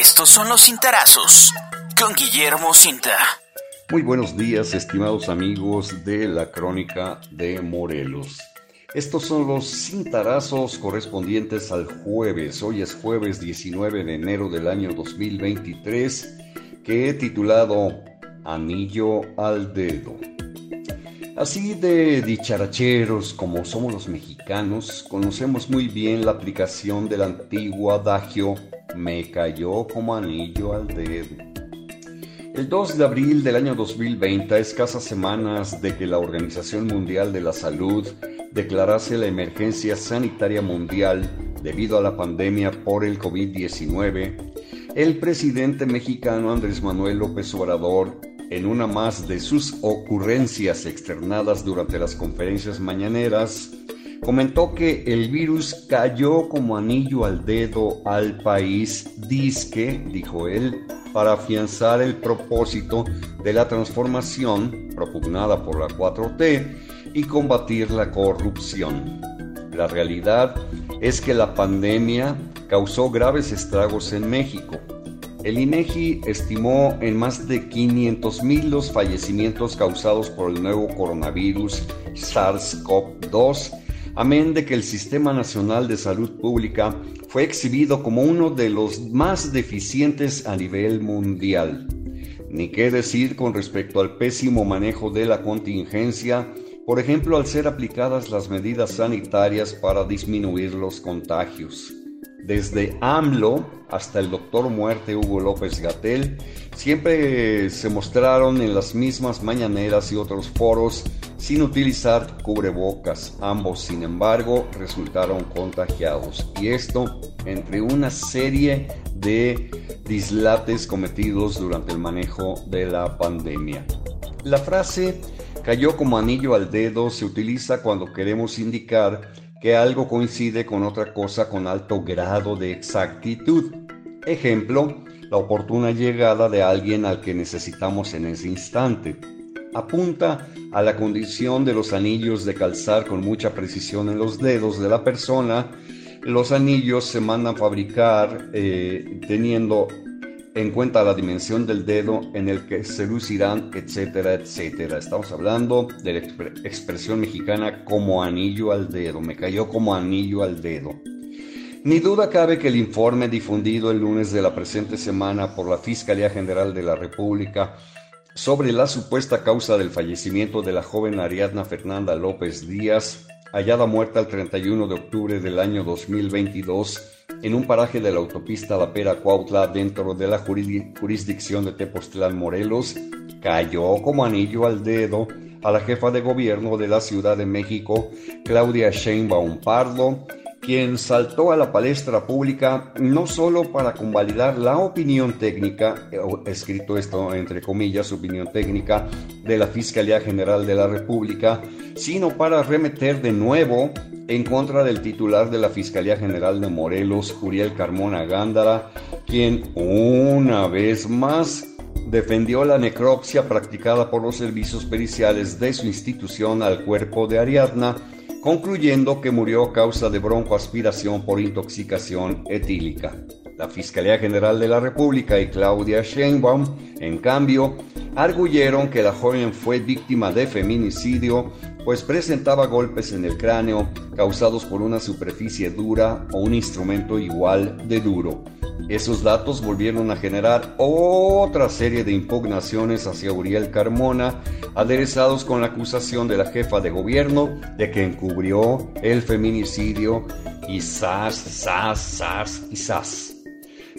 Estos son los cintarazos con Guillermo Cinta. Muy buenos días, estimados amigos de la Crónica de Morelos. Estos son los cintarazos correspondientes al jueves. Hoy es jueves 19 de enero del año 2023, que he titulado Anillo al Dedo. Así de dicharacheros como somos los mexicanos, conocemos muy bien la aplicación del antiguo adagio me cayó como anillo al dedo. El 2 de abril del año 2020, a escasas semanas de que la Organización Mundial de la Salud declarase la emergencia sanitaria mundial debido a la pandemia por el COVID-19, el presidente mexicano Andrés Manuel López Obrador, en una más de sus ocurrencias externadas durante las conferencias mañaneras, comentó que el virus cayó como anillo al dedo al país, disque, dijo él, para afianzar el propósito de la transformación propugnada por la 4T y combatir la corrupción. La realidad es que la pandemia causó graves estragos en México. El INEGI estimó en más de 500.000 los fallecimientos causados por el nuevo coronavirus SARS-CoV-2 amén de que el Sistema Nacional de Salud Pública fue exhibido como uno de los más deficientes a nivel mundial. Ni qué decir con respecto al pésimo manejo de la contingencia, por ejemplo al ser aplicadas las medidas sanitarias para disminuir los contagios. Desde AMLO hasta el doctor muerte Hugo López Gatel, siempre se mostraron en las mismas mañaneras y otros foros sin utilizar cubrebocas. Ambos, sin embargo, resultaron contagiados. Y esto entre una serie de dislates cometidos durante el manejo de la pandemia. La frase cayó como anillo al dedo se utiliza cuando queremos indicar que algo coincide con otra cosa con alto grado de exactitud. Ejemplo, la oportuna llegada de alguien al que necesitamos en ese instante apunta a la condición de los anillos de calzar con mucha precisión en los dedos de la persona. Los anillos se mandan fabricar eh, teniendo en cuenta la dimensión del dedo en el que se lucirán, etcétera, etcétera. Estamos hablando de la expresión mexicana como anillo al dedo. Me cayó como anillo al dedo. Ni duda cabe que el informe difundido el lunes de la presente semana por la Fiscalía General de la República sobre la supuesta causa del fallecimiento de la joven Ariadna Fernanda López Díaz, hallada muerta el 31 de octubre del año 2022 en un paraje de la autopista La Pera Cuautla dentro de la jurisdicción de Tepoztlán, Morelos, cayó como anillo al dedo a la jefa de gobierno de la Ciudad de México, Claudia Sheinbaum Pardo, quien saltó a la palestra pública no solo para convalidar la opinión técnica, escrito esto entre comillas, opinión técnica de la Fiscalía General de la República, sino para remeter de nuevo en contra del titular de la Fiscalía General de Morelos, Juriel Carmona Gándara, quien una vez más defendió la necropsia practicada por los servicios periciales de su institución al cuerpo de Ariadna, concluyendo que murió a causa de broncoaspiración por intoxicación etílica. La Fiscalía General de la República y Claudia Sheinbaum, en cambio, arguyeron que la joven fue víctima de feminicidio, pues presentaba golpes en el cráneo causados por una superficie dura o un instrumento igual de duro. Esos datos volvieron a generar otra serie de impugnaciones hacia Uriel Carmona, aderezados con la acusación de la jefa de gobierno de que encubrió el feminicidio y sas, sas, sas y sas.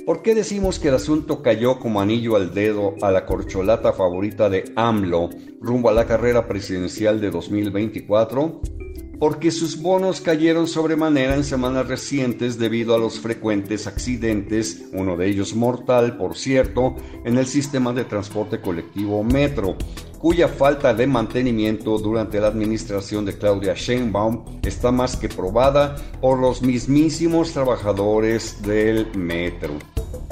¿Por qué decimos que el asunto cayó como anillo al dedo a la corcholata favorita de AMLO rumbo a la carrera presidencial de 2024? Porque sus bonos cayeron sobremanera en semanas recientes debido a los frecuentes accidentes, uno de ellos mortal, por cierto, en el sistema de transporte colectivo Metro, cuya falta de mantenimiento durante la administración de Claudia Sheinbaum está más que probada por los mismísimos trabajadores del Metro.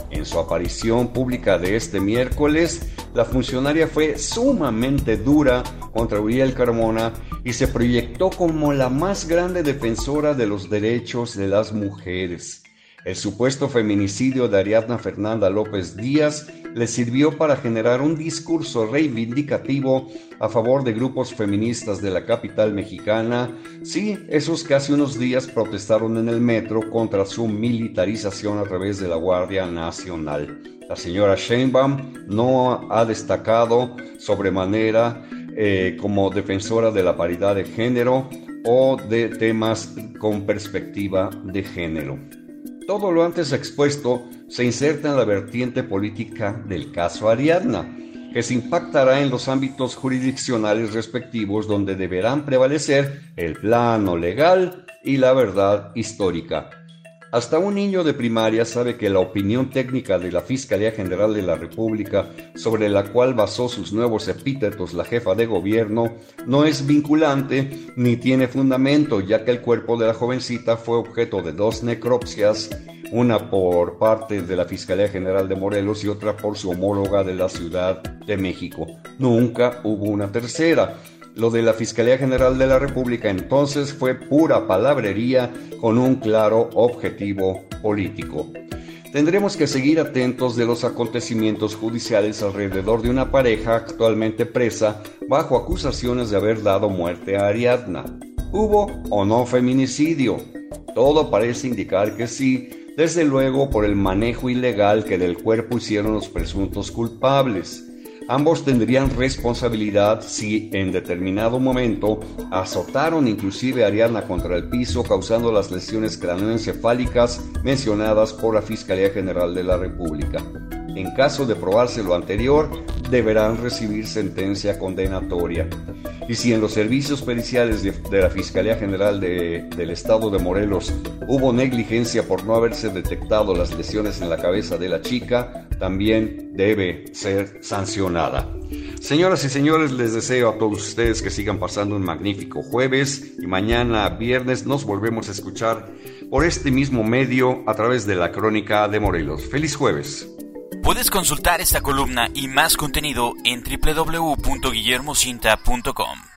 En su aparición pública de este miércoles, la funcionaria fue sumamente dura contra Uriel Carmona y se proyectó como la más grande defensora de los derechos de las mujeres. El supuesto feminicidio de Ariadna Fernanda López Díaz le sirvió para generar un discurso reivindicativo a favor de grupos feministas de la capital mexicana. Sí, esos que hace unos días protestaron en el metro contra su militarización a través de la Guardia Nacional. La señora Sheinbaum no ha destacado sobremanera eh, como defensora de la paridad de género o de temas con perspectiva de género. Todo lo antes expuesto se inserta en la vertiente política del caso Ariadna, que se impactará en los ámbitos jurisdiccionales respectivos donde deberán prevalecer el plano legal y la verdad histórica. Hasta un niño de primaria sabe que la opinión técnica de la Fiscalía General de la República, sobre la cual basó sus nuevos epítetos la jefa de gobierno, no es vinculante ni tiene fundamento, ya que el cuerpo de la jovencita fue objeto de dos necropsias, una por parte de la Fiscalía General de Morelos y otra por su homóloga de la Ciudad de México. Nunca hubo una tercera. Lo de la Fiscalía General de la República entonces fue pura palabrería con un claro objetivo político. Tendremos que seguir atentos de los acontecimientos judiciales alrededor de una pareja actualmente presa bajo acusaciones de haber dado muerte a Ariadna. ¿Hubo o no feminicidio? Todo parece indicar que sí, desde luego por el manejo ilegal que del cuerpo hicieron los presuntos culpables. Ambos tendrían responsabilidad si en determinado momento azotaron inclusive a Ariadna contra el piso causando las lesiones craneoencefálicas mencionadas por la Fiscalía General de la República. En caso de probarse lo anterior, deberán recibir sentencia condenatoria. Y si en los servicios periciales de, la Fiscalía General del Estado de Morelos hubo negligencia por no haberse detectado las lesiones en la cabeza de la chica, también debe ser sancionada. Señoras y señores, les deseo a todos ustedes que sigan pasando un magnífico jueves y mañana viernes nos volvemos a escuchar por este mismo medio a través de la Crónica de Morelos. Feliz jueves. Puedes consultar esta columna y más contenido en www.guillermocinta.com.